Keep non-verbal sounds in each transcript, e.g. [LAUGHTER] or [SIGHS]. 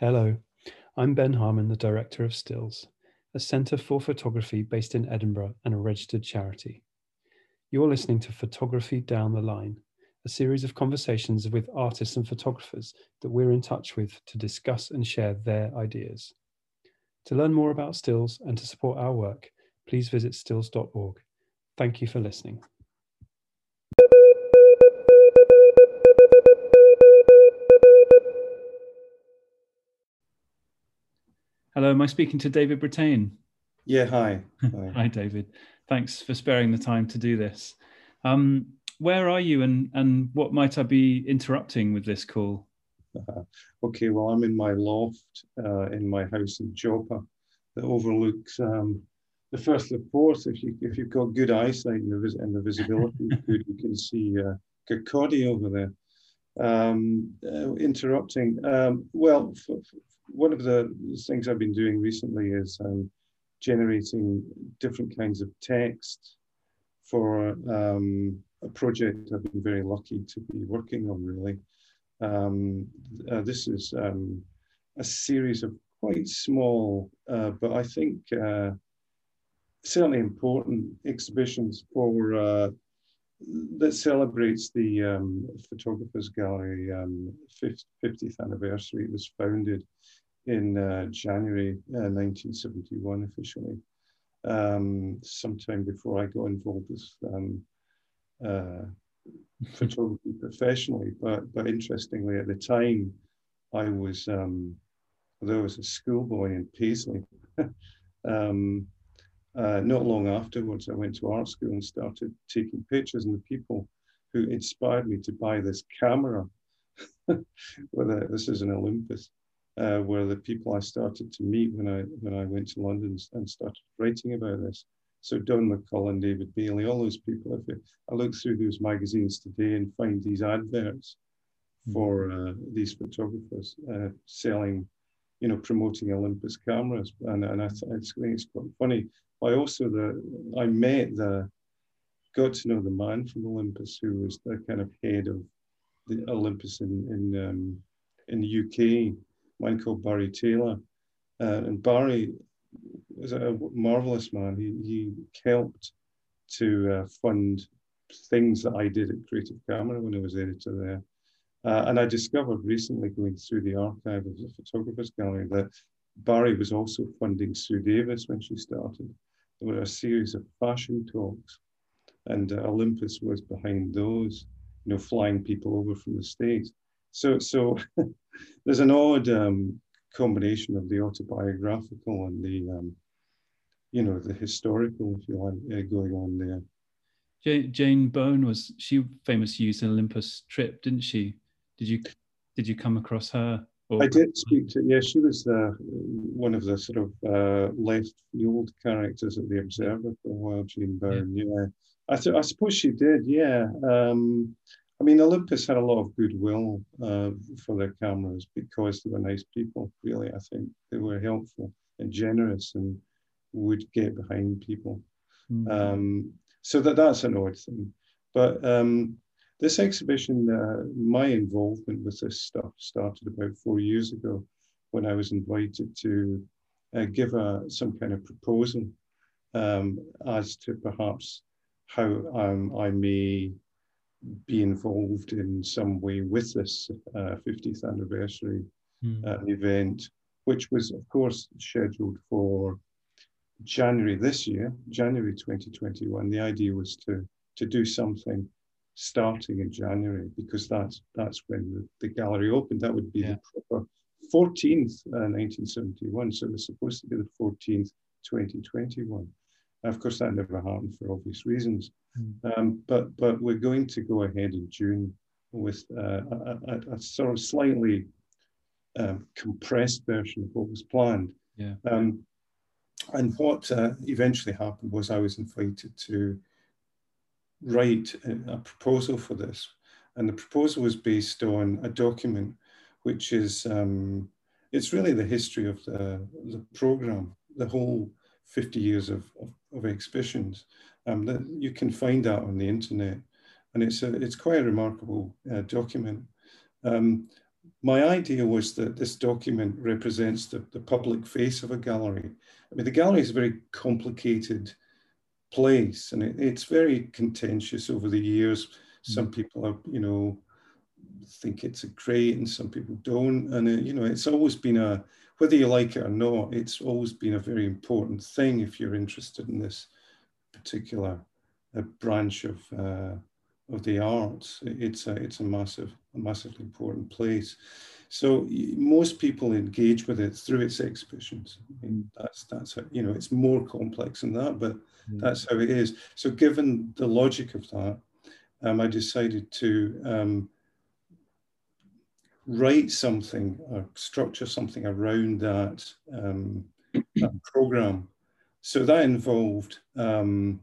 Hello, I'm Ben Harman, the Director of Stills, a centre for photography based in Edinburgh and a registered charity. You're listening to Photography Down the Line, a series of conversations with artists and photographers that we're in touch with to discuss and share their ideas. To learn more about Stills and to support our work, please visit stills.org. Thank you for listening. Hello, am I speaking to David Brittain? Yeah, hi. Hi, [LAUGHS] hi David. Thanks for sparing the time to do this. Um, where are you and, and what might I be interrupting with this call? Uh, [LAUGHS] okay, well, I'm in my loft uh, in my house in Joppa that overlooks um, the Firth of Forth. If, you, if you've got good eyesight and the, vis- and the visibility [LAUGHS] good, you can see uh, Kirkcaldy over there. Um, uh, interrupting. Um, well, for, one of the things I've been doing recently is um, generating different kinds of text for um, a project I've been very lucky to be working on, really. Um, uh, this is um, a series of quite small, uh, but I think uh, certainly important exhibitions for uh, that celebrates the um, Photographers Gallery 50th um, anniversary. It was founded in uh, January uh, 1971 officially, um, sometime before I got involved with um, uh, photography professionally. But, but interestingly, at the time, I was, um, although I was a schoolboy in Paisley, [LAUGHS] um, uh, not long afterwards, I went to art school and started taking pictures, and the people who inspired me to buy this camera, [LAUGHS] whether this is an Olympus, uh, were the people I started to meet when I when I went to London and started writing about this. So Don McCullin, David Bailey, all those people. If it, I look through those magazines today and find these adverts hmm. for uh, these photographers uh, selling, you know, promoting Olympus cameras, and and I, th- I think it's quite funny. I also the I met the got to know the man from Olympus who was the kind of head of the Olympus in in um, in the UK man called Barry Taylor. Uh, and Barry was a marvelous man. He, he helped to uh, fund things that I did at Creative Camera when I was editor there. Uh, and I discovered recently, going through the archive of the Photographers Gallery, that Barry was also funding Sue Davies when she started. There were a series of fashion talks, and uh, Olympus was behind those, you know, flying people over from the States. So, so [LAUGHS] there's an odd um, combination of the autobiographical and the, um, you know, the historical, if you like, uh, going on there. Jane Bown was she famous used an Olympus trip, didn't she? Did you did you come across her? Or? I did speak to yeah. She was uh, one of the sort of uh, left field characters at the Observer for a while. Jane Bown, yeah. yeah. I th- I suppose she did, yeah. Um, I mean, Olympus had a lot of goodwill uh, for their cameras because they were nice people, really. I think they were helpful and generous and would get behind people. Mm-hmm. Um, so that, that's an odd thing. But um, this exhibition, uh, my involvement with this stuff started about four years ago when I was invited to uh, give a, some kind of proposal um, as to perhaps how um, I may be involved in some way with this uh, 50th anniversary mm. uh, event, which was, of course, scheduled for January this year, January 2021. The idea was to, to do something starting in January because that's, that's when the, the gallery opened. That would be yeah. the proper 14th, uh, 1971. So it was supposed to be the 14th, 2021. Of course, that never happened for obvious reasons. Mm. Um, but but we're going to go ahead in June with uh, a, a, a, sort of slightly um, compressed version of what was planned. Yeah. Um, and what uh, eventually happened was I was invited to write a, a, proposal for this, and the proposal was based on a document, which is um, it's really the history of the the program, the whole 50 years of, of, of exhibitions. Um, that you can find that on the internet, and it's a, it's quite a remarkable uh, document. Um, my idea was that this document represents the, the public face of a gallery. I mean, the gallery is a very complicated place and it, it's very contentious over the years. Some mm. people are, you know, think it's a great and some people don't. And, it, you know, it's always been a, whether you like it or not, it's always been a very important thing if you're interested in this particular branch of, uh, of the arts. It's a, it's a massive, a massively important place. So most people engage with it through its exhibitions. I mean, that's that's how, you know it's more complex than that, but mm. that's how it is. So given the logic of that, um, I decided to um, write something or structure something around that, um, that program. So that involved um,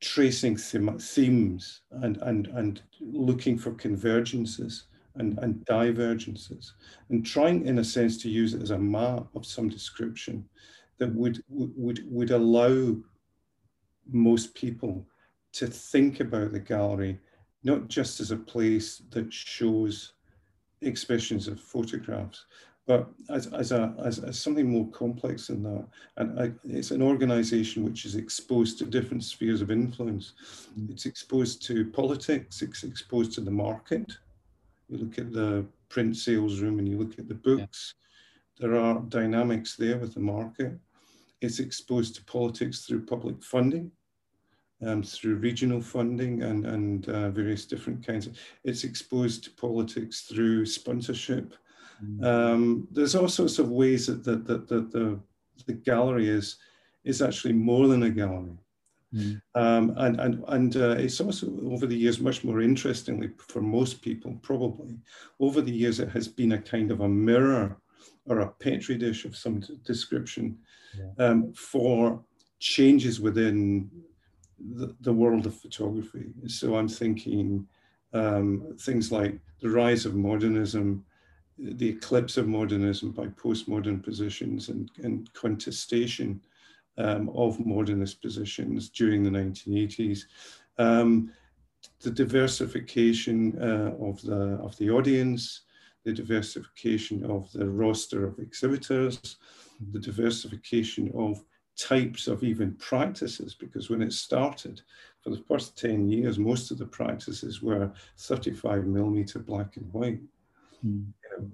tracing them themes and, and, and looking for convergences and, and divergences and trying in a sense to use it as a map of some description that would, would, would allow most people to think about the gallery not just as a place that shows exhibitions of photographs, but as, as, a, as, as something more complex than that. And I, it's an organization which is exposed to different spheres of influence. It's exposed to politics, it's exposed to the market. You look at the print sales room and you look at the books, yeah. there are dynamics there with the market. It's exposed to politics through public funding. Um, through regional funding and, and uh, various different kinds of, it's exposed to politics through sponsorship. Um, there's all sorts of ways that, that, that, that the, the gallery is, is actually more than a gallery. Mm. Um, and and, and uh, it's also over the years, much more interestingly for most people, probably, over the years, it has been a kind of a mirror or a petri dish of some description yeah. um, for changes within the, the, world of photography. So I'm thinking um, things like the rise of modernism, the eclipse of modernism by postmodern positions and, and contestation um, of modernist positions during the 1980s. Um, the diversification uh, of, the, of the audience, the diversification of the roster of exhibitors, the diversification of types of even practices, because when it started, for the first 10 years, most of the practices were 35 millimeter black and white. Mm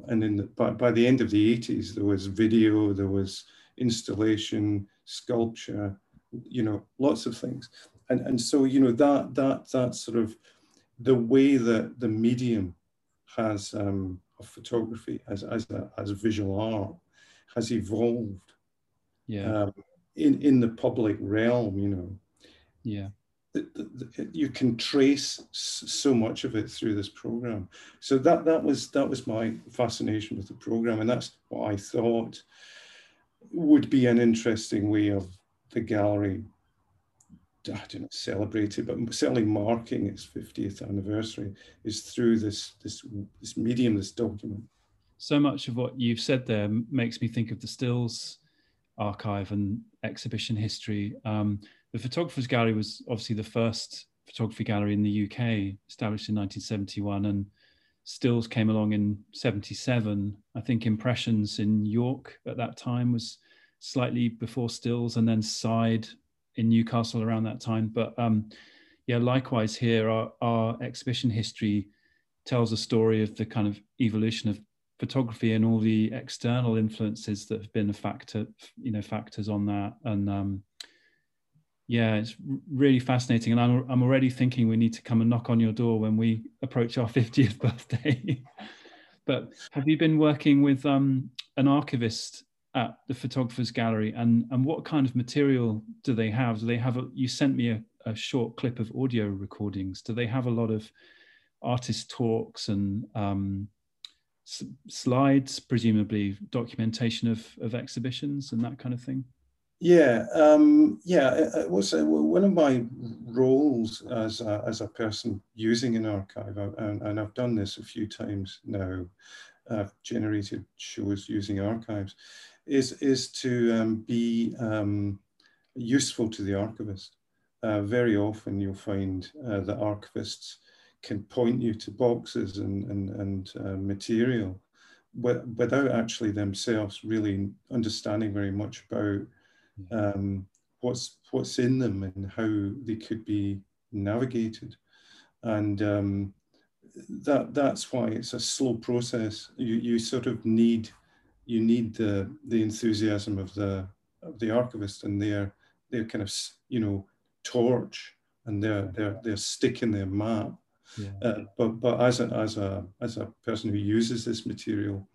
and in the, by, by the end of the 80s, there was video, there was installation, sculpture, you know, lots of things. And, and so, you know, that, that, that sort of the way that the medium has um, of photography as, as, a, as visual art has evolved yeah. Um, in, in the public realm, you know. Yeah you can trace so much of it through this program. So that that was that was my fascination with the program, and that's what I thought would be an interesting way of the gallery. I don't know, celebrated, but certainly marking its 50th anniversary is through this this this medium, this document. So much of what you've said there makes me think of the Stills archive and exhibition history. Um, the Photographers Gallery was obviously the first photography gallery in the UK, established in 1971, and Stills came along in 77. I think Impressions in York at that time was slightly before Stills, and then Side in Newcastle around that time. But um, yeah, likewise here, our, our exhibition history tells a story of the kind of evolution of photography and all the external influences that have been a factor, you know, factors on that. And um, yeah, it's really fascinating. And I'm, I'm already thinking we need to come and knock on your door when we approach our [LAUGHS] 50th birthday. [LAUGHS] but have you been working with um, an archivist at the Photographers Gallery? And, and what kind of material do they have? Do they have, a, you sent me a, a short clip of audio recordings. Do they have a lot of artist talks and um, slides, presumably documentation of, of exhibitions and that kind of thing? Yeah, um, yeah. It was uh, one of my roles as a, as a person using an archive, uh, and, and I've done this a few times now. I've generated shows using archives, is is to um, be um, useful to the archivist. Uh, very often, you'll find uh, that archivists can point you to boxes and and, and uh, material without actually themselves really understanding very much about um, what's what's in them and how they could be navigated. And um, that that's why it's a slow process. You you sort of need you need the the enthusiasm of the of the archivist and their their kind of you know torch and their their their stick in their map. Yeah. Uh, but but as a as a as a person who uses this material,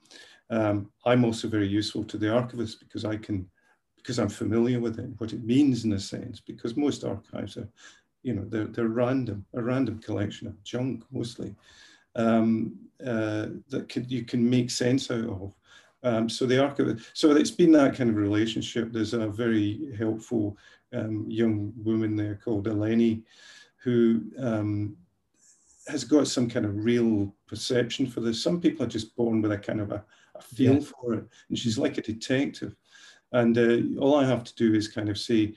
um, I'm also very useful to the archivist because I can because I'm familiar with it, what it means in a sense. Because most archives are, you know, they're they're random, a random collection of junk mostly um, uh, that you can make sense out of. Um, so the archivist, so it's been that kind of relationship. There's a very helpful um, young woman there called Eleni, who um, has got some kind of real perception for this. Some people are just born with a kind of a, a feel yeah. for it, and she's like a detective. And uh, all I have to do is kind of say,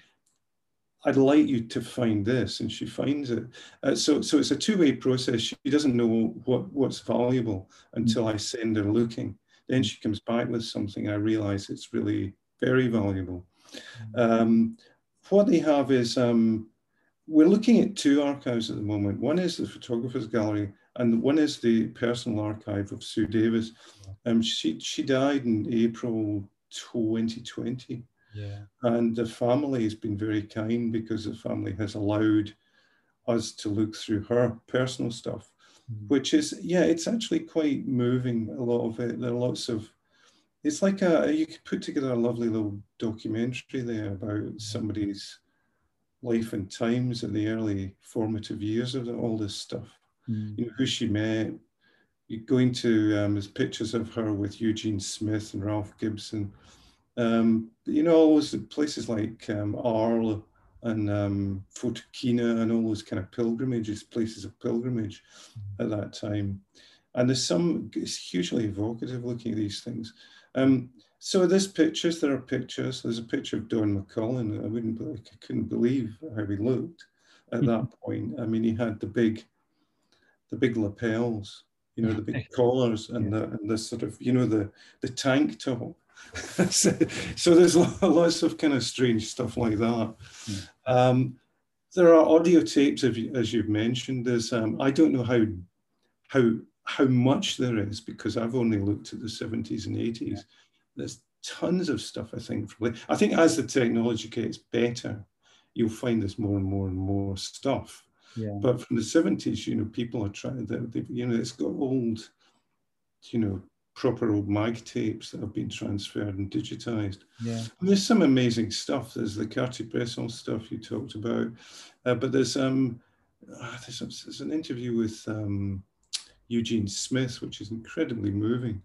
I'd like you to find this, and she finds it. Uh, so, so it's a two-way process. She doesn't know what what's valuable until I send her looking. Then she comes back with something. I realize it's really very valuable. Um, what they have is um, we're looking at two archives at the moment. One is the Photographers Gallery, and one is the personal archive of Sue Davies. Um, she, she died in April 2020. Yeah. And the family has been very kind because the family has allowed us to look through her personal stuff, mm. which is, yeah, it's actually quite moving. A lot of it. There are lots of, it's like a, you could put together a lovely little documentary there about somebody's life and times in the early formative years of all this stuff. Mm. You know, who she met. You're going to, um, there's pictures of her with Eugene Smith and Ralph Gibson. Um, you know, all those places like um, Arles and um, Photokina and all those kind of pilgrimages, places of pilgrimage at that time. And there's some, it's hugely evocative looking at these things. Um, so there's pictures, there are pictures. There's a picture of Don McCullin. I wouldn't, I couldn't believe how he looked at that point. I mean, he had the big, the big lapels, you know, the big collars and the, and the sort of, you know, the, the tank top. [LAUGHS] so, so, there's [LAUGHS] lots of kind of strange stuff like that. Um, there are audio tapes, as you've mentioned. There's, um, I don't know how, how, how much there is because I've only looked at the 70s and 80s there's tons of stuff, I think. I think as the technology gets better, you'll find there's more and more and more stuff. Yeah. But from the 70s, you know, people are trying, they, you know, it's got old, you know, proper old mag tapes that have been transferred and digitized. Yeah. And there's some amazing stuff. There's the Cartier-Bresson stuff you talked about, uh, but there's um, uh, there's, there's, an interview with um, Eugene Smith, which is incredibly moving.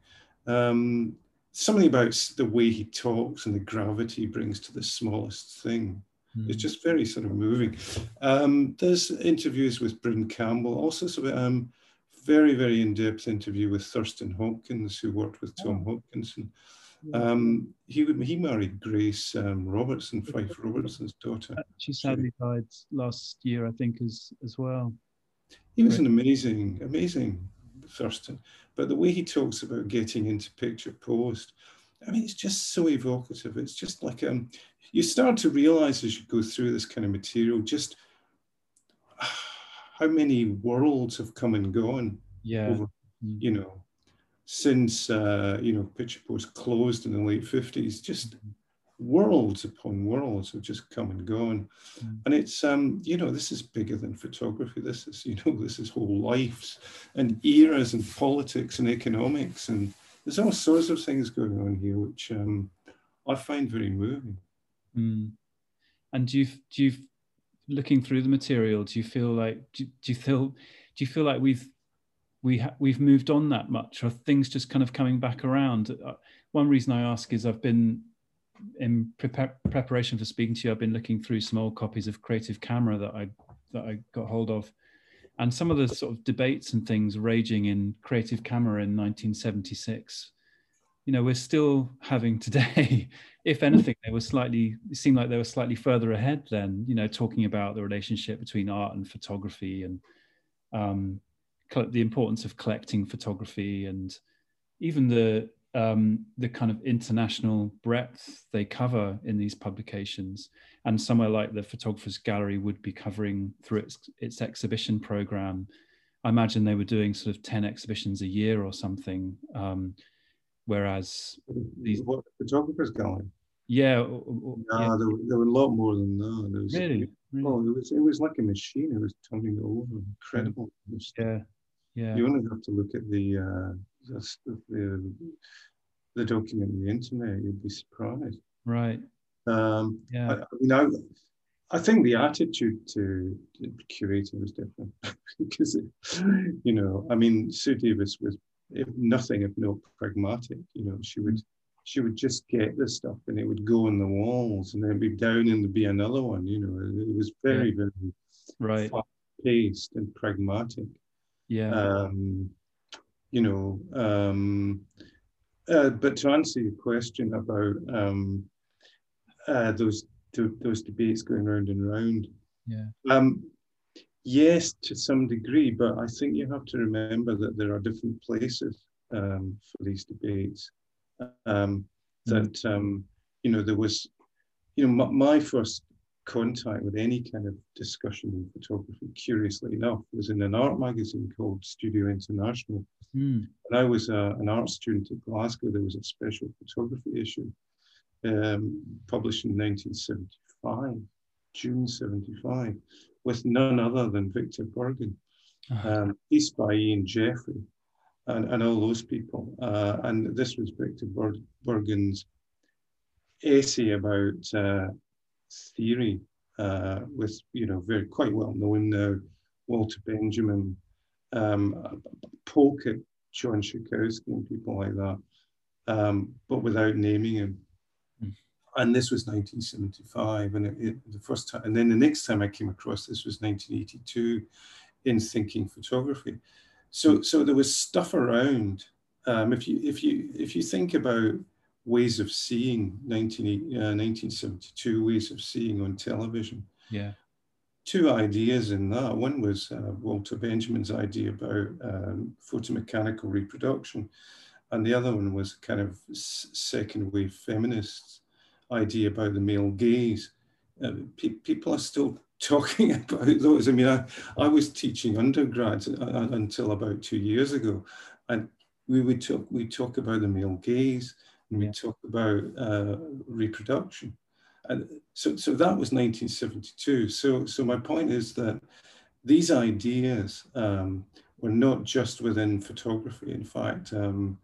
Um, something about the way he talks and the gravity he brings to the smallest thing. Mm. It's just very sort of moving. Um, there's interviews with Bryn Campbell, also sort of um, very, very in-depth interview with Thurston Hopkins, who worked with Tom oh. Hopkinson. Um, he he married Grace um, Robertson, Fyfe Robertson's daughter. She sadly died last year, I think, as as well. He was an amazing, amazing Thurston. But the way he talks about getting into picture post, I mean, it's just so evocative. It's just like um, you start to realize as you go through this kind of material, just how many worlds have come and gone. Yeah. Over, mm. you know, since uh, you know picture post closed in the late fifties. Just mm-hmm worlds upon worlds have just come and gone. Mm. And it's, um, you know, this is bigger than photography. This is, you know, this is whole lives and eras and politics and economics. And there's all sorts of things going on here, which um, I find very moving. Mm. And do you, do you, looking through the material, do you feel like, do, do you feel, do you feel like we've, we ha- we've moved on that much? Are things just kind of coming back around? Uh, one reason I ask is I've been in pre- preparation for speaking to you, I've been looking through some old copies of Creative Camera that I that I got hold of, and some of the sort of debates and things raging in Creative Camera in 1976. You know, we're still having today. [LAUGHS] if anything, they were slightly. It seemed like they were slightly further ahead then. You know, talking about the relationship between art and photography and um, the importance of collecting photography and even the um, the kind of international breadth they cover in these publications. And somewhere like the Photographers Gallery would be covering through its, its exhibition program. I imagine they were doing sort of 10 exhibitions a year or something. Um, whereas these. What, Photographers Gallery? Yeah. no, yeah. There, were, there, were a lot more than that. There was, really? really? Oh, it was, it was like a machine. It was turning over. Incredible. Yeah. Yeah. You only have to look at the. Uh, just the, the document on the internet, you'd be surprised. Right. Um, yeah. I, I mean, I, I think the attitude to curating was different [LAUGHS] because, it, you know, I mean, Sue Davies was if nothing if not pragmatic. You know, she would she would just get the stuff and it would go on the walls and then be down and there'd be another one. You know, it was very yeah. very right paced and pragmatic. Yeah. Um, you know, um, uh, but to answer your question about um, uh, those those debates going round and round, yeah. Um, yes, to some degree, but I think you have to remember that there are different places um, for these debates. Um, that um, you know, there was, you know, my, my first contact with any kind of discussion in photography, curiously enough, was in an art magazine called Studio International. Mm. When I was a, uh, an art student at Glasgow, there was a special photography issue um, published in 1975, June 75, with none other than Victor Burgin, uh-huh. um, pieced by Ian Jeffrey, and, and all those people. Uh, and this was Victor Bur- Burgin's essay about uh, theory uh, with, you know, very quite well known now, Walter Benjamin, um, Polkett, John Szarkowski, and people like that, um, but without naming him. And this was 1975, and it, it, the first time, and then the next time I came across this was 1982 in Thinking Photography. So, so there was stuff around. Um, if you if you if you think about ways of seeing 19, uh, 1972 ways of seeing on television. Yeah. Two ideas in that. One was uh, Walter Benjamin's idea about um, photomechanical reproduction, and the other one was kind of second wave feminists' idea about the male gaze. Uh, pe people are still [LAUGHS] talking about those. I mean, I, I was teaching undergrads uh, uh, until about two years ago, and we would talk we talk about the male gaze and we talk about uh, reproduction. And so, so that was 1972. So, so my point is that these ideas um, were not just within photography. In fact, um,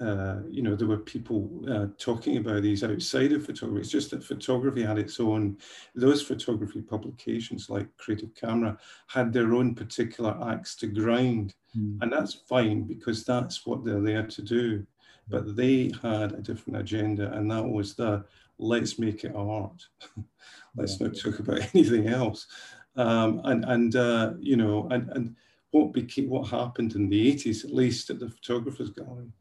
uh, you know, there were people uh, talking about these outside of photography. It's just that photography had its own, those photography publications like Creative Camera had their own particular axe to grind. Mm. And that's fine because that's what they're there to do but they had a different agenda, and that was the let's make it art. [LAUGHS] let's yeah. not talk about [LAUGHS] anything else. Um, and and uh, you know, and and what became what happened in the 80s, at least at the photographers gallery,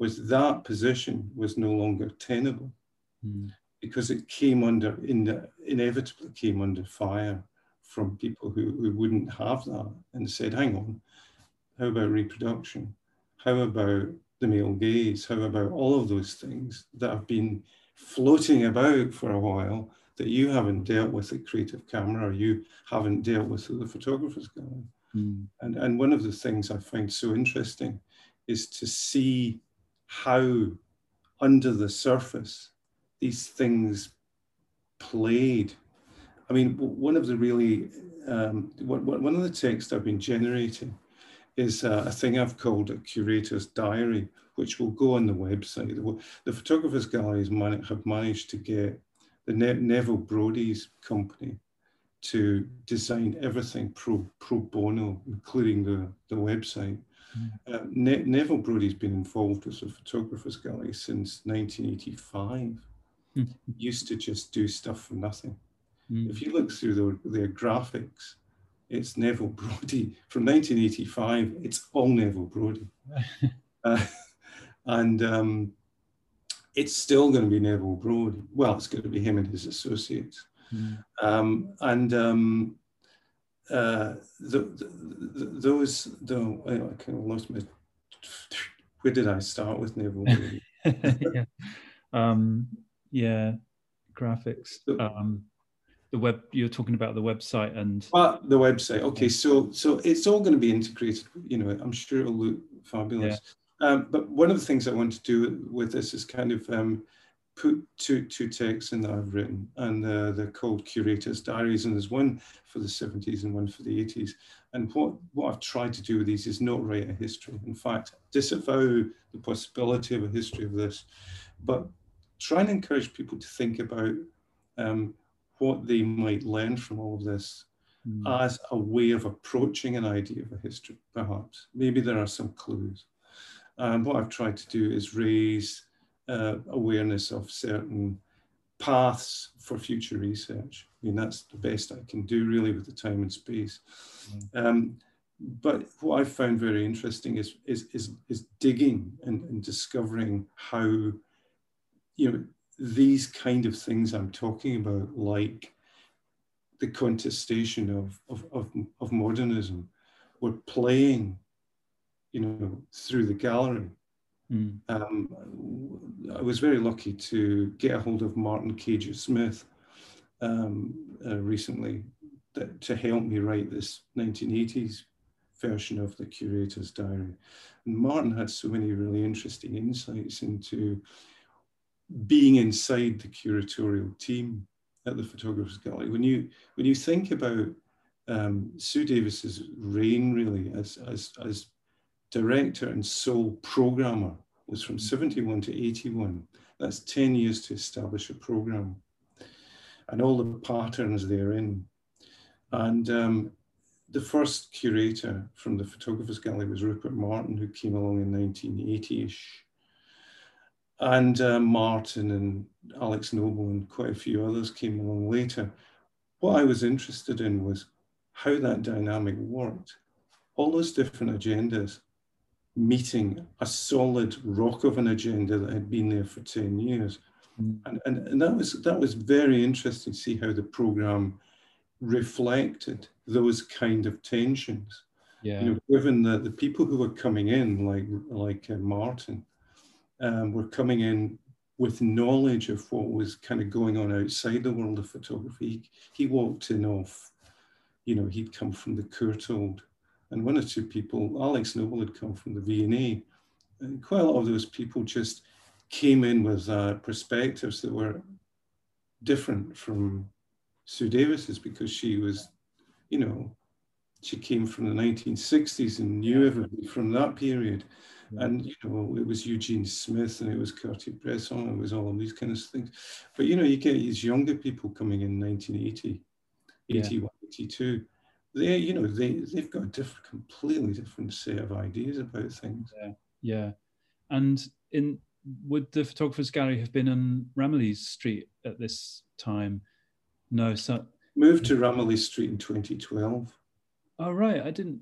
was that position was no longer tenable mm. because it came under in the, inevitably came under fire from people who, who wouldn't have that and said, hang on, how about reproduction? How about the male gaze, how about all of those things that have been floating about for a while that you haven't dealt with at Creative Camera or you haven't dealt with at the Photographer's Gallery? Mm. And, and one of the things I find so interesting is to see how under the surface these things played. I mean, one of the really, um, one of the texts I've been generating is uh, a thing I've called a curator's diary, which will go on the website. The, Photographers Galleries man have managed to get the ne Neville Brody's company to design everything pro, pro bono, including the, the website. Uh, ne Neville Brody's been involved with a Photographers Gallery since 1985. Mm. Used to just do stuff for nothing. Mm. If you look through the, their graphics, it's Neville Brody. From 1985, it's all Neville Brody. [LAUGHS] uh, and um, it's still going to be Neville Brody. Well, it's going to be him and his associates. Mm. Um, and um, uh, the, those, the, I kind of lost my, where did I start with Neville? [LAUGHS] yeah. Um, yeah, graphics. Um, the web you're talking about the website and well, the website. Okay, so so it's all going to be integrated. You know, I'm sure it'll look fabulous. Yeah. Um, but one of the things I want to do with this is kind of um, put two two texts in that I've written, and uh, they're called curators' diaries, and there's one for the 70s and one for the 80s. And what what I've tried to do with these is not write a history. In fact, disavow the possibility of a history of this, but try and encourage people to think about um, what they might learn from all of this mm. as a way of approaching an idea of a history, perhaps. Maybe there are some clues. Um, what I've tried to do is raise uh, awareness of certain paths for future research. I mean, that's the best I can do really with the time and space. Mm. Um, but what I found very interesting is, is, is, is digging and, and discovering how, you know, these kind of things I'm talking about, like the contestation of, of, of, of modernism, were playing, you know, through the gallery Mm. Um, I was very lucky to get a hold of Martin Caiger-Smith um, uh, recently that, to help me write this 1980s version of the curator's diary. And Martin had so many really interesting insights into being inside the curatorial team at the Photographers Gallery. When you when you think about um, Sue Davies's reign, really as as as director and sole programmer was from 71 to 81. That's 10 years to establish a program and all the patterns therein. And um, the first curator from the Photographers Gallery was Rupert Martin, who came along in 1980-ish. And uh, Martin and Alex Noble and quite a few others came along later. What I was interested in was how that dynamic worked. All those different agendas meeting a solid rock of an agenda that had been there for 10 years. Mm. And, and, and that was that was very interesting to see how the program reflected those kind of tensions. Yeah. You know, given that the people who were coming in, like like uh, Martin, um, were coming in with knowledge of what was kind of going on outside the world of photography. He, he walked in off, you know, he'd come from the Courtauld and one or two people, Alex Noble had come from the V&A, and quite a lot of those people just came in with uh, perspectives that were different from Sue Davies's because she was, you know, she came from the 1960s and knew everybody from that period. And, you know, it was Eugene Smith and it was Cartier-Bresson and it was all of these kind of things. But, you know, you get these younger people coming in 1980, 81, yeah. 82 they you know they they've got a different completely different set of ideas about things. Yeah yeah. And in would the photographers gallery have been on ramillies street at this time? No so moved to ramillies street in 2012 oh right i didn't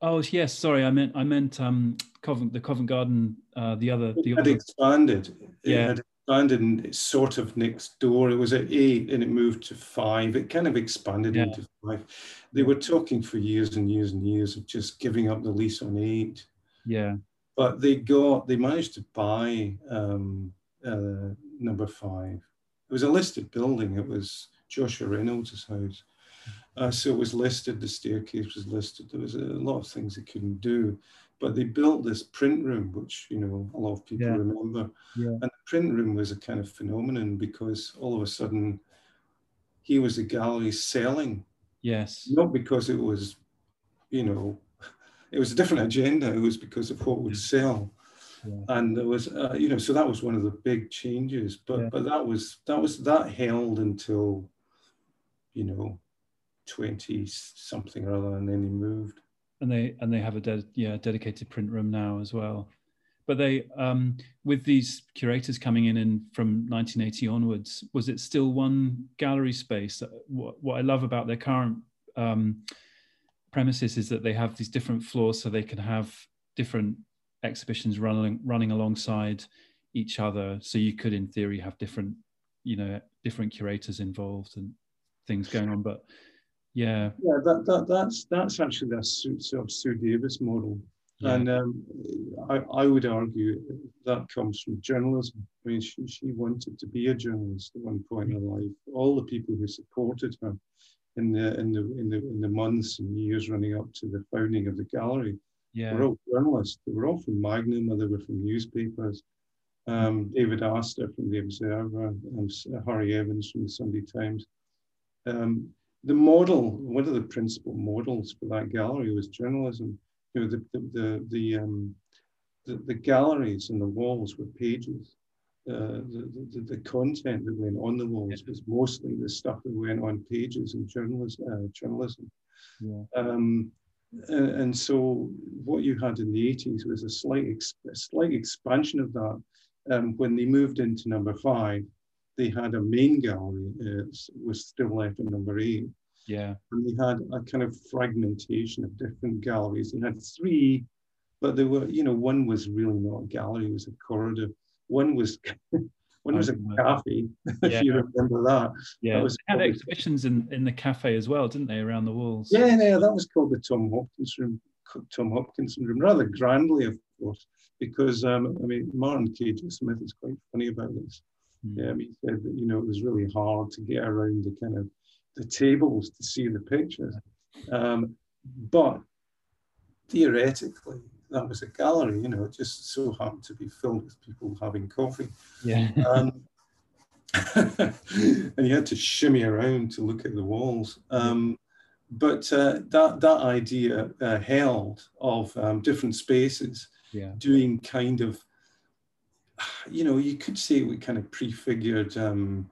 oh yes sorry i meant i meant um covent the covent garden uh the other the it had other, expanded. Yeah. it had expanded it's sort of next door. It was at eight and it moved to five. It kind of expanded yeah. into five. They were talking for years and years and years of just giving up the lease on eight. Yeah. But they got, they managed to buy um, uh, number five. It was a listed building. It was Joshua Reynolds' house. Uh, so it was listed, the staircase was listed. There was a lot of things they couldn't do but they built this print room, which you know a lot of people yeah. remember. Yeah. And the print room was a kind of phenomenon because all of a sudden he was the gallery selling. Yes. Not because it was, you know, [LAUGHS] it was a different agenda. It was because of what would sell. Yeah. And there was, uh, you know, so that was one of the big changes. But yeah. but that was that was that held until, you know, twenty something or other, and then he moved and they and they have a de- yeah dedicated print room now as well. But they um, with these curators coming in in from 1980 onwards was it still one gallery space? What, what i love about their current um, premises is that they have these different floors so they can have different exhibitions running running alongside each other. So you could in theory have different you know different curators involved and things going on. But Yeah. Yeah, that, that that's that's actually the sort of Sue Davies model. Yeah. And um, I, I would argue that comes from journalism. I mean, she, she wanted to be a journalist at one point in her life. All the people who supported her in the in the in the in the months and years running up to the founding of the gallery yeah. were all journalists. They were all from Magnum, or they were from newspapers. Um, David Astor from the Observer, um, Harry Evans from the Sunday Times. Um, the model, one of the principal models for that gallery was journalism. You know, the the the the, um, the, the galleries and the walls were pages. Uh, the, the, the, content that went on the walls was mostly the stuff that went on pages in journalism. Uh, journalism. Yeah. Um, and, and, so what you had in the 80s was a slight, a slight expansion of that. Um, when they moved into number five, they had a main gallery, uh, was still left in number eight. Yeah. And they had a kind of fragmentation of different galleries. They had three, but there were, you know, one was really not a gallery, it was a corridor. One was [LAUGHS] one was a cafe, [LAUGHS] if you remember that. Yeah, that was they had exhibitions in, in the cafe as well, didn't they, around the walls? Yeah, yeah, that was called the Tom Hopkins room, Tom Hopkinson room, rather grandly, of course, because um, I mean Martin Caiger-Smith is quite funny about this. Mm. Yeah, he said that you know it was really hard to get around the kind of the tables to see the pictures, um, but theoretically that was a gallery, you know, it just so happened to be filled with people having coffee. Yeah. [LAUGHS] Um, [LAUGHS] and you had to shimmy around to look at the walls. Um, but uh, that that idea uh, held of um, different spaces yeah. doing kind of, you know, you could say we kind of prefigured um,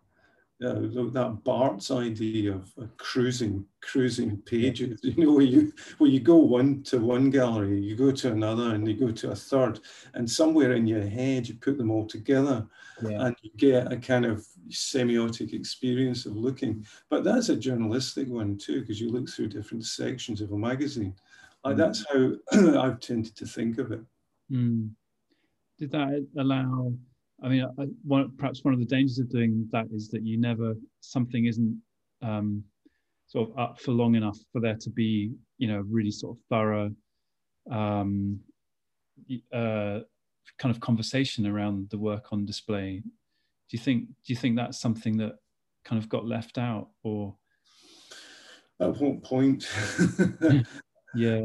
uh, that Barthes' idea of uh, cruising cruising pages. [LAUGHS] You know, where you where you go one to one gallery, you go to another, and you go to a third, and somewhere in your head you put them all together, yeah. and you get a kind of semiotic experience of looking. But that's a journalistic one too, because you look through different sections of a magazine. Mm. that's how [CLEARS THROAT] I've tended to think of it. Mm. Did that allow? I mean, I, one, perhaps one of the dangers of doing that is that you never something isn't um, sort of up for long enough for there to be, you know, really sort of thorough um, uh, kind of conversation around the work on display. Do you think? Do you think that's something that kind of got left out, or at what point? [LAUGHS] [LAUGHS] yeah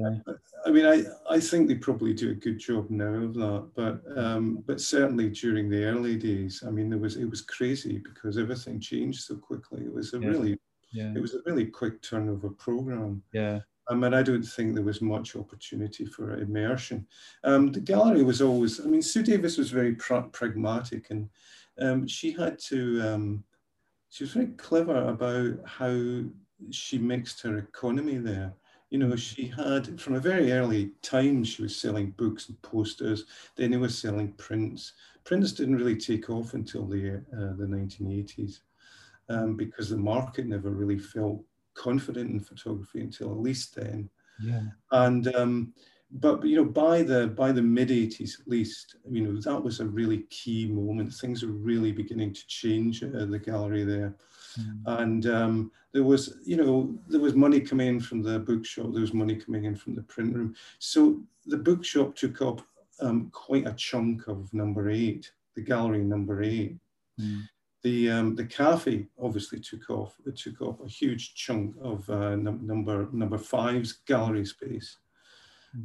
I mean, I, I think they probably do a good job now of that, but um, but certainly during the early days, I mean, there was it was crazy because everything changed so quickly. It was a yeah. really yeah. it was a really quick turnover program. Yeah. I mean, I don't think there was much opportunity for immersion. Um, the gallery was always, I mean, Sue Davies was very pra- pragmatic and um, she had to, um, she was very clever about how she mixed her economy there you know, she had from a very early time, she was selling books and posters. Then they were selling prints. Prints didn't really take off until the uh, the 1980s um, because the market never really felt confident in photography until at least then. Yeah. And um, but you know, by the by the mid 80s at least, you know, that was a really key moment. Things were really beginning to change at the gallery there. Mm. And um, there was, you know, there was money coming in from the bookshop, there was money coming in from the print room. So the bookshop took up um, quite a chunk of number eight, the gallery number eight. Mm. The, um, the cafe obviously took off. It took up a huge chunk of uh, number number five's gallery space.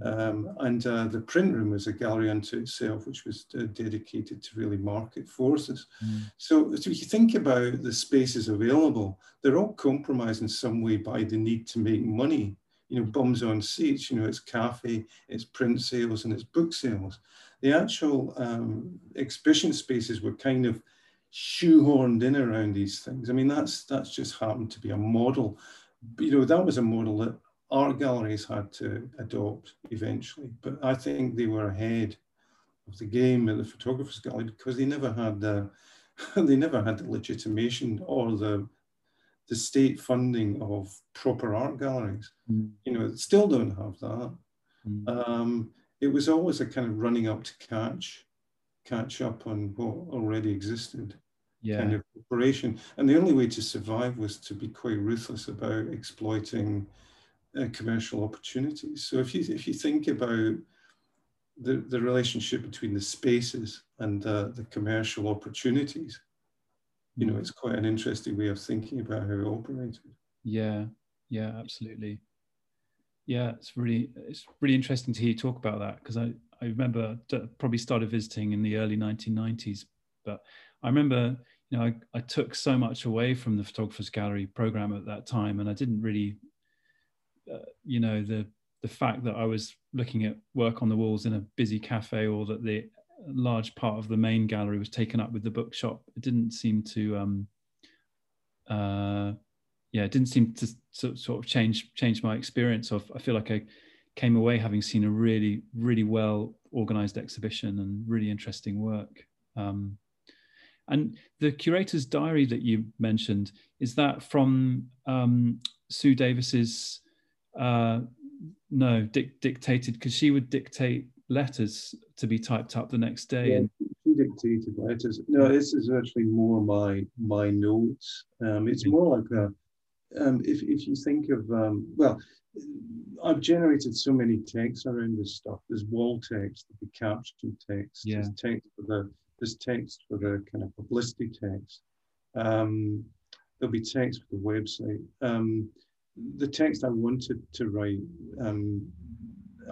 Um, and uh, the print room was a gallery unto itself, which was uh, dedicated to really market forces. Mm. So, so if you think about the spaces available, they're all compromised in some way by the need to make money. You know, bums on seats, you know, it's cafe, it's print sales, and it's book sales. The actual um, exhibition spaces were kind of shoehorned in around these things. I mean, that's that's just happened to be a model. You know, that was a model that art galleries had to adopt eventually, but I think they were ahead of the game at the photographers gallery because they never had the [LAUGHS] they never had the legitimation or the the state funding of proper art galleries. Mm. You know, still don't have that. Mm. Um, it was always a kind of running up to catch catch up on what already existed. yeah. kind of operation. And the only way to survive was to be quite ruthless about exploiting uh, commercial opportunities. So if you if you think about the, the relationship between the spaces and the, the commercial opportunities, you know, mm. it's quite an interesting way of thinking about how it operated. Yeah, yeah, absolutely. Yeah, it's really it's really interesting to hear you talk about that because I I remember probably started visiting in the early 1990s, but I remember you know I, I took so much away from the photographers gallery program at that time, and I didn't really you know the the fact that I was looking at work on the walls in a busy cafe or that the large part of the main gallery was taken up with the bookshop it didn't seem to um uh yeah it didn't seem to, to sort of change change my experience of i feel like i came away having seen a really really well organized exhibition and really interesting work. Um and the curator's diary that you mentioned is that from um, Sue Davies's uh, no dic- dictated because she would dictate letters to be typed up the next day. Yeah, and she dictated letters. No, this is actually more my my notes. Um, it's more like a um, if if you think of um, well, I've generated so many texts around this stuff. There's wall text, the caption text, yeah. there's text for the there's text for the kind of publicity text. Um, there'll be text for the website. The text I wanted to write, um,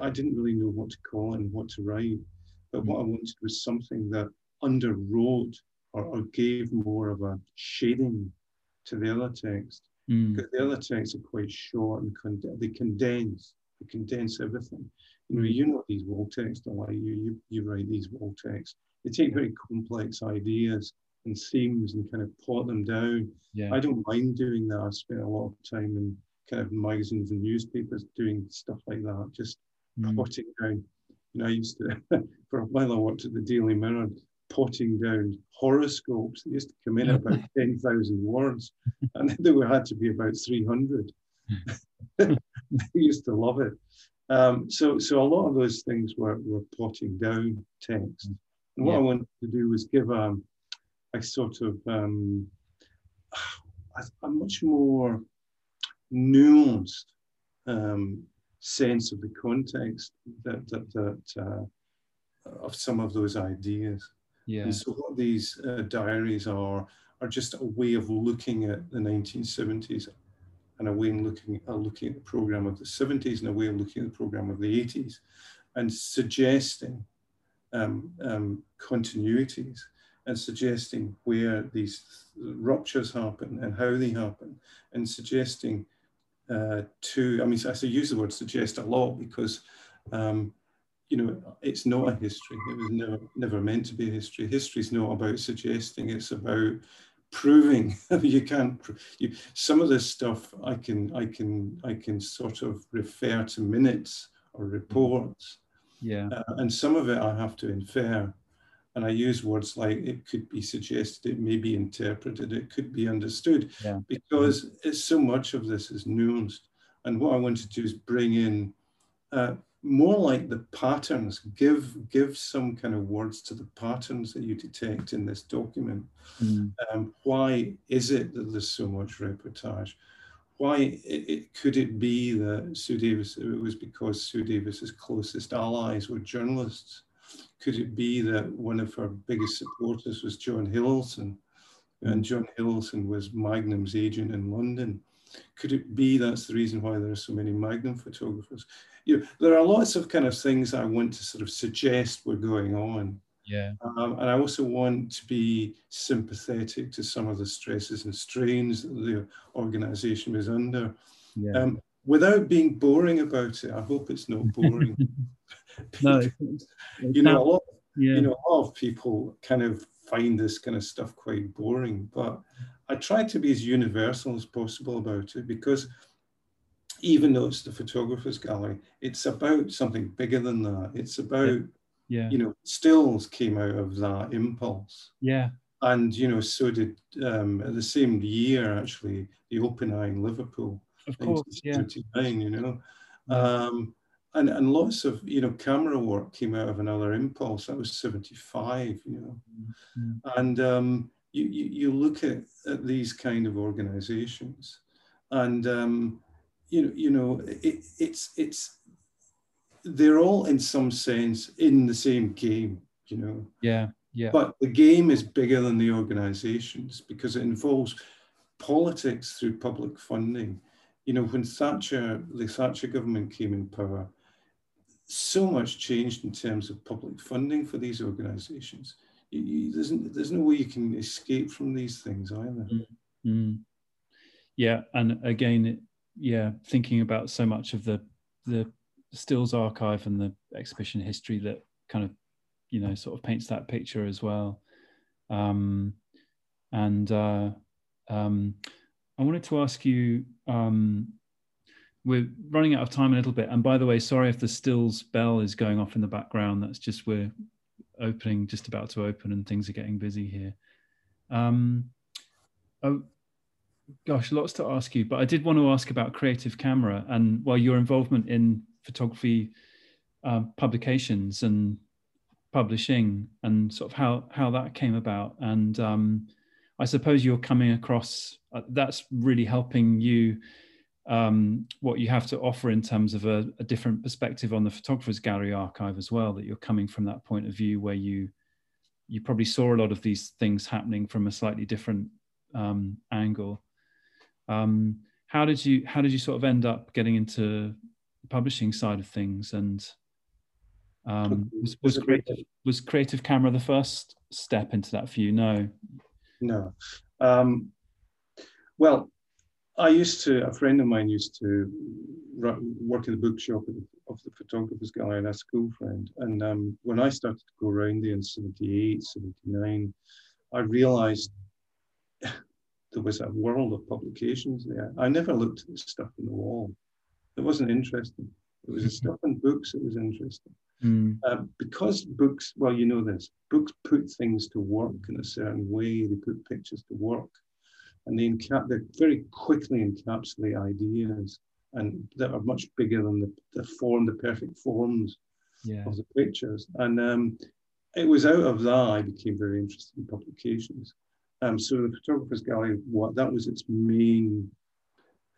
I didn't really know what to call it and what to write. But what I mm. wanted was something that underwrote or, or gave more of a shading to the other text. Mm. Because the other texts are quite short and con- they condense, they condense everything. You know, mm. you know these wall texts are like you, you, you write these wall texts. They take very complex ideas and themes and kind of pot them down. Yeah. I don't mind doing that. I've spent a lot of time in kind of magazines and newspapers doing stuff like that, just mm. potting down. You know, I used to, [LAUGHS] for a while, I worked at the Daily Mirror, potting down horoscopes. They used to come in about [LAUGHS] 10,000 words, and [LAUGHS] they were, had to be about 300. I used to love it. Um, so, so a lot of those things were, were potting down text. And what yeah. I wanted to do was give a, a sort of um, [SIGHS] a, a much more nuanced um, sense of the context that that, that uh, of some of those ideas. Yeah. And so what these uh, diaries are are just a way of looking at the 1970s and a way of looking, uh, looking at the program of the 70s and a way of looking at the program of the 80s and suggesting um, um, continuities and suggesting where these ruptures happen and how they happen and suggesting uh, to, I mean, I say use the word suggest a lot because, um, you know, it's not a history. It was never, never meant to be a history. History is not about suggesting, it's about proving [LAUGHS] you can't you, some of this stuff i can i can i can sort of refer to minutes or reports yeah uh, and some of it i have to infer and I use words like it could be suggested, it may be interpreted, it could be understood, yeah. because it's so much of this is nuanced. And what I want to do is bring in uh, more like the patterns, give give some kind of words to the patterns that you detect in this document. Mm. Um, why is it that there's so much reportage? Why it, it, could it be that Sue Davies? It was because Sue Davies's closest allies were journalists could it be that one of her biggest supporters was John Hillelson? And John Hillelson was Magnum's agent in London. Could it be that's the reason why there are so many Magnum photographers? You know, there are lots of kind of things I want to sort of suggest were going on. Yeah. Um, and I also want to be sympathetic to some of the stresses and strains that the organization was under. Yeah. Um, without being boring about it, I hope it's not boring. [LAUGHS] no, [LAUGHS] you know, a lot, yeah. you know, a lot of people kind of find this kind of stuff quite boring, but I try to be as universal as possible about it because even though it's the photographer's gallery, it's about something bigger than that. It's about, yeah. yeah. you know, stills came out of that impulse. Yeah. And, you know, so did um, the same year, actually, the Open Eye in Liverpool. Of course, yeah. You know, um, and and lots of you know camera work came out of another impulse. That was seventy five, you know, mm-hmm. and um, you, you, you look at, at these kind of organizations and um, you know, you know, it, it's it's they're all in some sense in the same game, you know. Yeah, yeah. But the game is bigger than the organizations because it involves politics through public funding. You know, when Thatcher, the Thatcher government came in power, so much changed in terms of public funding for these organizations. You, you, there's, there's no way you can escape from these things either. Mm. Mm. Yeah, and again, yeah, thinking about so much of the the stills archive and the exhibition history that kind of you know sort of paints that picture as well. Um, and uh, um, I wanted to ask you. Um, we're running out of time a little bit, and by the way, sorry if the stills bell is going off in the background. That's just we're opening, just about to open, and things are getting busy here. Um, oh, gosh, lots to ask you, but I did want to ask about Creative Camera and well, your involvement in photography um, publications and publishing and sort of how how that came about. And um, I suppose you're coming across uh, that's really helping you. Um, what you have to offer in terms of a, a, different perspective on the photographers gallery archive as well that you're coming from that point of view where you you probably saw a lot of these things happening from a slightly different um, angle um, how did you how did you sort of end up getting into the publishing side of things? And um, was, was creative was Creative Camera the first step into that for you? No, no. Um, well, I used to, a friend of mine used to work in the bookshop of the Photographers Gallery, and a school friend. And um, when I started to go around there in 78, 79, I realized [SIGHS] there was a world of publications there. I never looked at the stuff on the wall. It wasn't interesting. It was the stuff in books that was interesting. Mm. Uh, because books, well, you know this, books put things to work in a certain way. They put pictures to work, and they encap they very quickly encapsulate ideas, and that are much bigger than the, the form, the perfect forms yeah. of the pictures. And um, it was out of that I became very interested in publications. Um, so the Photographers Gallery, what that was its main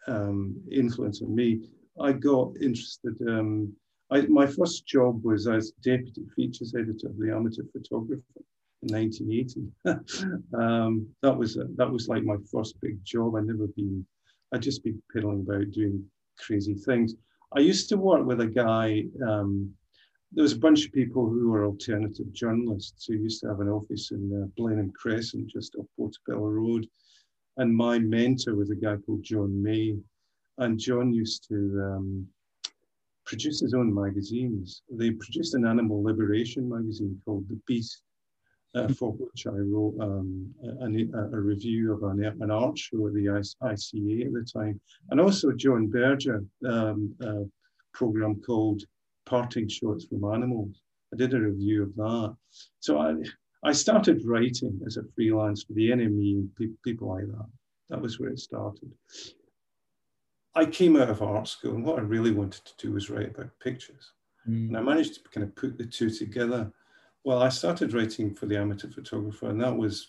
um, influence on me. I got interested. Um, I, my first job was as deputy features editor of the Amateur Photographer in 1980. [LAUGHS] um, that was that was like my first big job. I never been. I'd just been piddling about doing crazy things. I used to work with a guy um, there was a bunch of people who were alternative journalists who used to have an office in uh, Blenheim Crescent, just off Portobello Road. And my mentor was a guy called John May. And John used to um, produce his own magazines. They produced an animal liberation magazine called The Beast, uh, for which I wrote um, a, a, review of an, an, art show at the ICA at the time. And also John Berger, um, a program called parting shots from animals. I did a review of that. So I, I started writing as a freelance for the NME and pe- people like that. That was where it started. I came out of art school, and what I really wanted to do was write about pictures. Mm. And I managed to kind of put the two together. Well, I started writing for the amateur photographer, and that was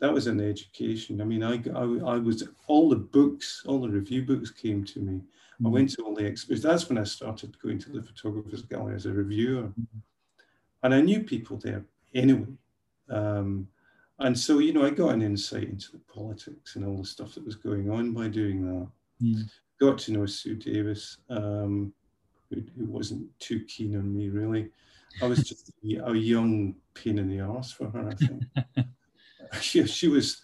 that was an education. I mean, I, I, I was all the books, all the review books came to me. I went to all the exhibitions. That's when I started going to the photographers gallery as a reviewer, mm-hmm. and I knew people there anyway. Um, and so, you know, I got an insight into the politics and all the stuff that was going on by doing that. Mm. Got to know Sue Davies, um, who, who, wasn't too keen on me really. I was just a, young pain in the arse for her, I think. [LAUGHS] she, she was,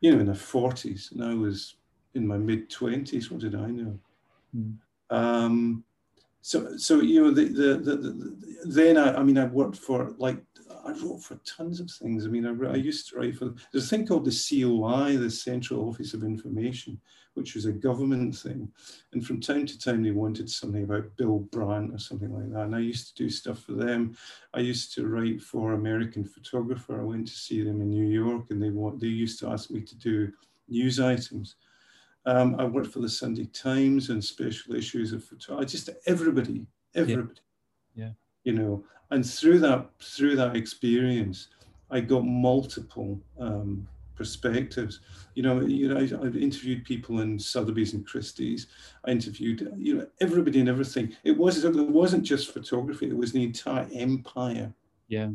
you know, in her 40s, and I was in my mid 20s. What did I know? Mm. Um, so, so you know, the, the, the, the, then I, I mean, I worked for like I wrote for tons of things. I mean, I, I used to write for there's a thing called the COI, the Central Office of Information, which was a government thing, and from time to time they wanted something about Bill Brandt or something like that, and I used to do stuff for them. I used to write for American Photographer. I went to see them in New York, and they want they used to ask me to do news items. Um, I worked for the Sunday Times and special issues of photography. Just everybody, everybody. Yeah. yeah. You know, and through that through that experience, I got multiple um, perspectives. You know, you know, I, have interviewed people in Sotheby's and Christie's. I interviewed, you know, everybody and everything. It was it wasn't just photography; it was the entire empire. Yeah.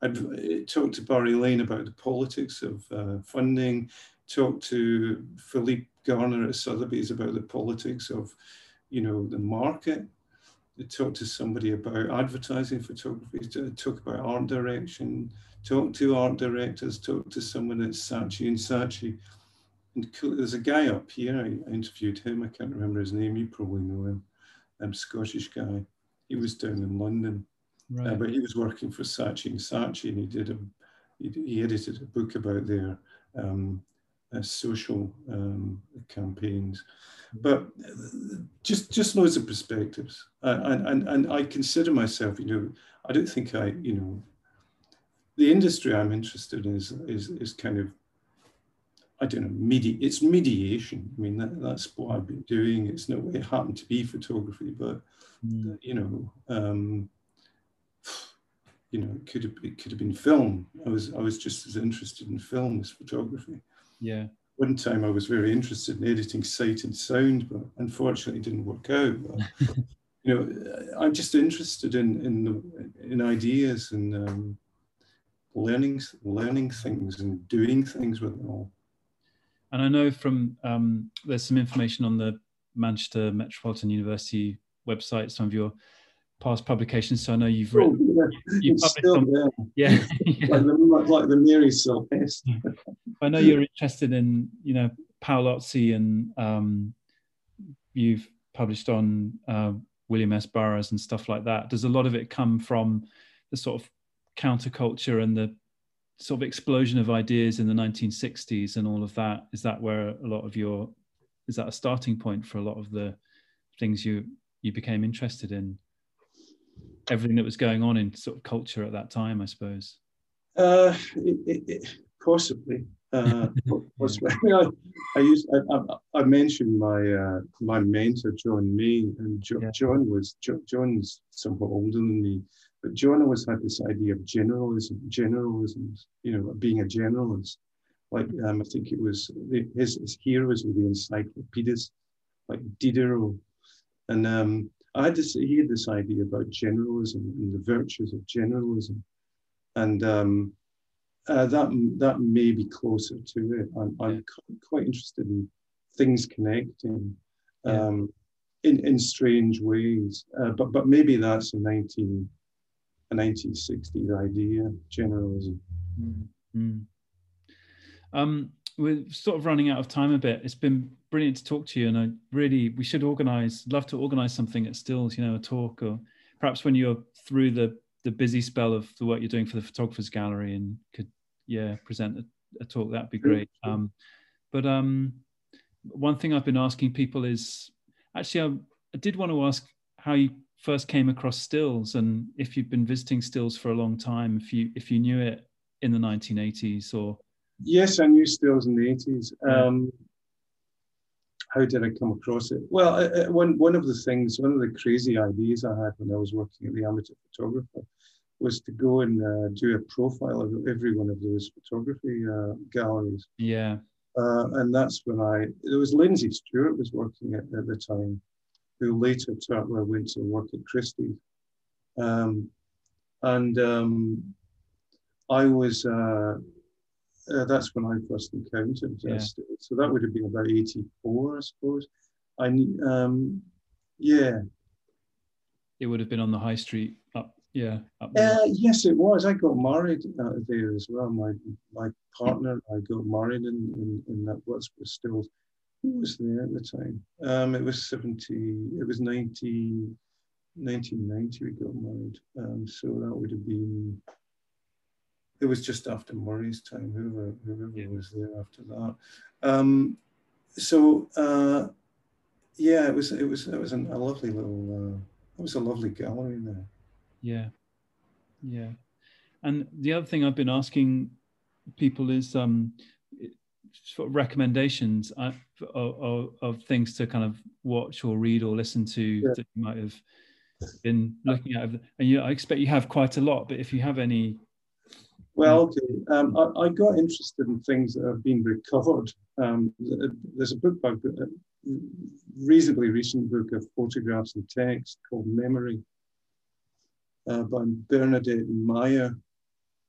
I'd talked to Barry Lane about the politics of uh, funding. Talked to Philippe Garner at Sotheby's about the politics of, you know, the market. I talked to somebody about advertising photography. Talk about art direction talk to art directors, talk to someone at Saatchi and Saatchi. And there's a guy up here, I interviewed him, I can't remember his name, you probably know him, um, Scottish guy. He was down in London, uh, right. uh, but he was working for Saatchi and Saatchi and he did a, he, he edited a book about their um, uh, social um, campaigns. But uh, just just loads of perspectives, and, and and I consider myself, you know, I don't think I, you know, the industry I'm interested in is, is, is kind of, I don't know, medi- it's mediation. I mean, that, that's what I've been doing. It's no way it happened to be photography, but, mm. you know, um, you know, it could have it could have been film. I was I was just as interested in film as photography. Yeah. One time I was very interested in editing sight and sound, but unfortunately it didn't work out. But, [LAUGHS] you know, I'm just interested in in in ideas and um, learning learning things and doing things with it all. And I know from um, there's some information on the Manchester Metropolitan University website, some of your past publications. So I know you've written, oh, yeah. you've published some, yeah, yeah. [LAUGHS] Like, the, like the Celeste. [LAUGHS] I know you're interested in, you know, Paolozzi and um, you've published on uh, William S. Burroughs and stuff like that. Does a lot of it come from the sort of counterculture and the sort of explosion of ideas in the 1960s and all of that is that where a lot of your is that a starting point for a lot of the things you you became interested in everything that was going on in sort of culture at that time i suppose uh it, it, it, possibly uh [LAUGHS] possibly. I, I, used I, I, mentioned my uh my mentor john may and jo- yeah. john was jo- john's somewhat older than me but John always had this idea of generalism, generalisms, you know, being a generalist. Like um, I think it was his, his heroes were the encyclopedists, like Diderot. And um, I had this, he had this idea about generalism and the virtues of generalism. And um, uh, that, that may be closer to it. I'm, I'm quite interested in things connecting um, in, in strange ways. Uh, but, but maybe that's a 19, a 1960s idea, generalism. Mm-hmm. Um, we're sort of running out of time a bit. It's been brilliant to talk to you, and I really we should organise. Love to organise something at Stills, you know, a talk, or perhaps when you're through the the busy spell of the work you're doing for the photographers gallery, and could yeah present a, a talk. That'd be great. Um, but um, one thing I've been asking people is actually I, I did want to ask how you first came across stills and if you've been visiting stills for a long time if you if you knew it in the 1980s or yes i knew stills in the 80s um, how did i come across it? Well uh, one, one of the things one of the crazy ideas i had when i was working at the amateur photographer was to go and uh, do a profile of every one of those photography uh, galleries. Yeah. Uh, and that's when i it was lindsay stewart was working at, at the time who later turned, well, went to work at Christie's. Um, and um, I was, uh, that's when I first encountered uh, yeah. So that would have been about 84, I suppose. I, um, yeah. It would have been on the high street up, yeah. Up uh, yes, it was. I got married uh, there as well. My my partner, I got married in, in, in that was still who was there at the time? Um, it was 70, it was 90, 1990 we got married. Um, so that would have been, it was just after Murray's time, whoever, whoever yeah. was there after that. Um, so uh, yeah, it was, it was, it was an, a lovely little, uh, it was a lovely gallery there. Yeah. Yeah. And the other thing I've been asking people is, um, sort of recommendations uh, of, of, of, things to kind of watch or read or listen to yeah. that you might have been looking at and you I expect you have quite a lot but if you have any Well, okay. Um, I, I, got interested in things that have been recovered. Um, there's a book by a reasonably recent book of photographs and text called Memory uh, by Bernadette Mayer.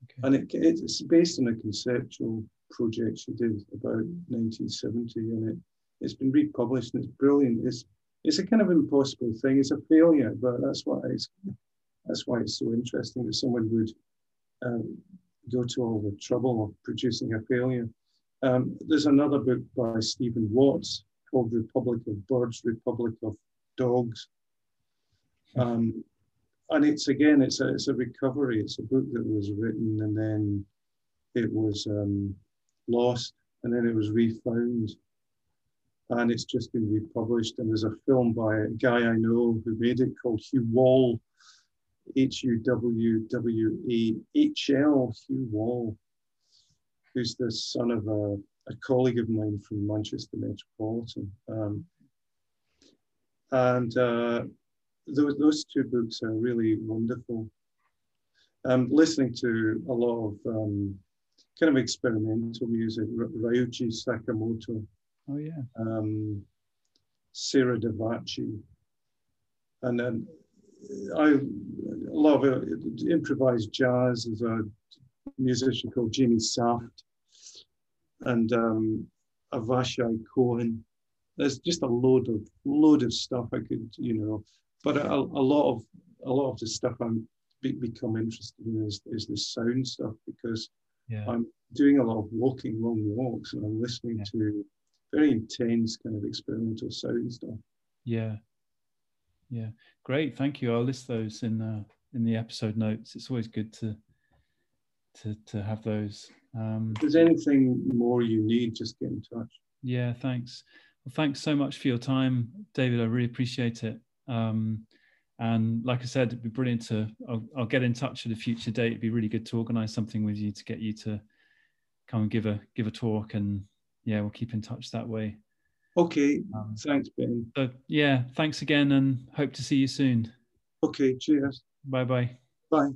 Okay. And it, it's based on a conceptual project she did about 1970, and it, it's been republished and it's brilliant. It's it's a kind of impossible thing. It's a failure, but that's why it's that's why it's so interesting that someone would um, go to all the trouble of producing a failure. Um, there's another book by Stephen Watts called Republic of Birds, Republic of Dogs. Um, and it's again, it's a, it's a recovery. It's a book that was written and then it was um, lost and then it was refound. And it's just been republished. And there's a film by a guy I know who made it called Huw Wahl, H U W W E H L, Huw Wahl, who's the son of a, a colleague of mine from Manchester Metropolitan. Um, and uh, those, those two books are really wonderful. Um, listening to a lot of um, kind of experimental music, Ryuichi Sakamoto. Oh, yeah. Um, Sarah Davachi. And then I love it. improvised jazz. There's a musician called Jamie Saft and um, Avishai Cohen. There's just a load of load of stuff I could, you know, but a, a lot of a lot of the stuff I'm be, become interested in is, is the sound stuff because yeah. I'm doing a lot of walking long walks and I'm listening yeah. to very intense kind of experimental sound stuff. Yeah, yeah, great. Thank you. I'll list those in the in the episode notes. It's always good to to to have those. Um, if there's anything more you need, just get in touch. Yeah, thanks. Well, thanks so much for your time, David. I really appreciate it. Um, and like I said, it'd be brilliant to. I'll, I'll, get in touch at a future date. It'd be really good to organise something with you to get you to come and give a give a talk, and yeah, we'll keep in touch that way. Okay. Um, thanks, Ben. So yeah, thanks again, and hope to see you soon. Okay. Cheers. Bye-bye. Bye.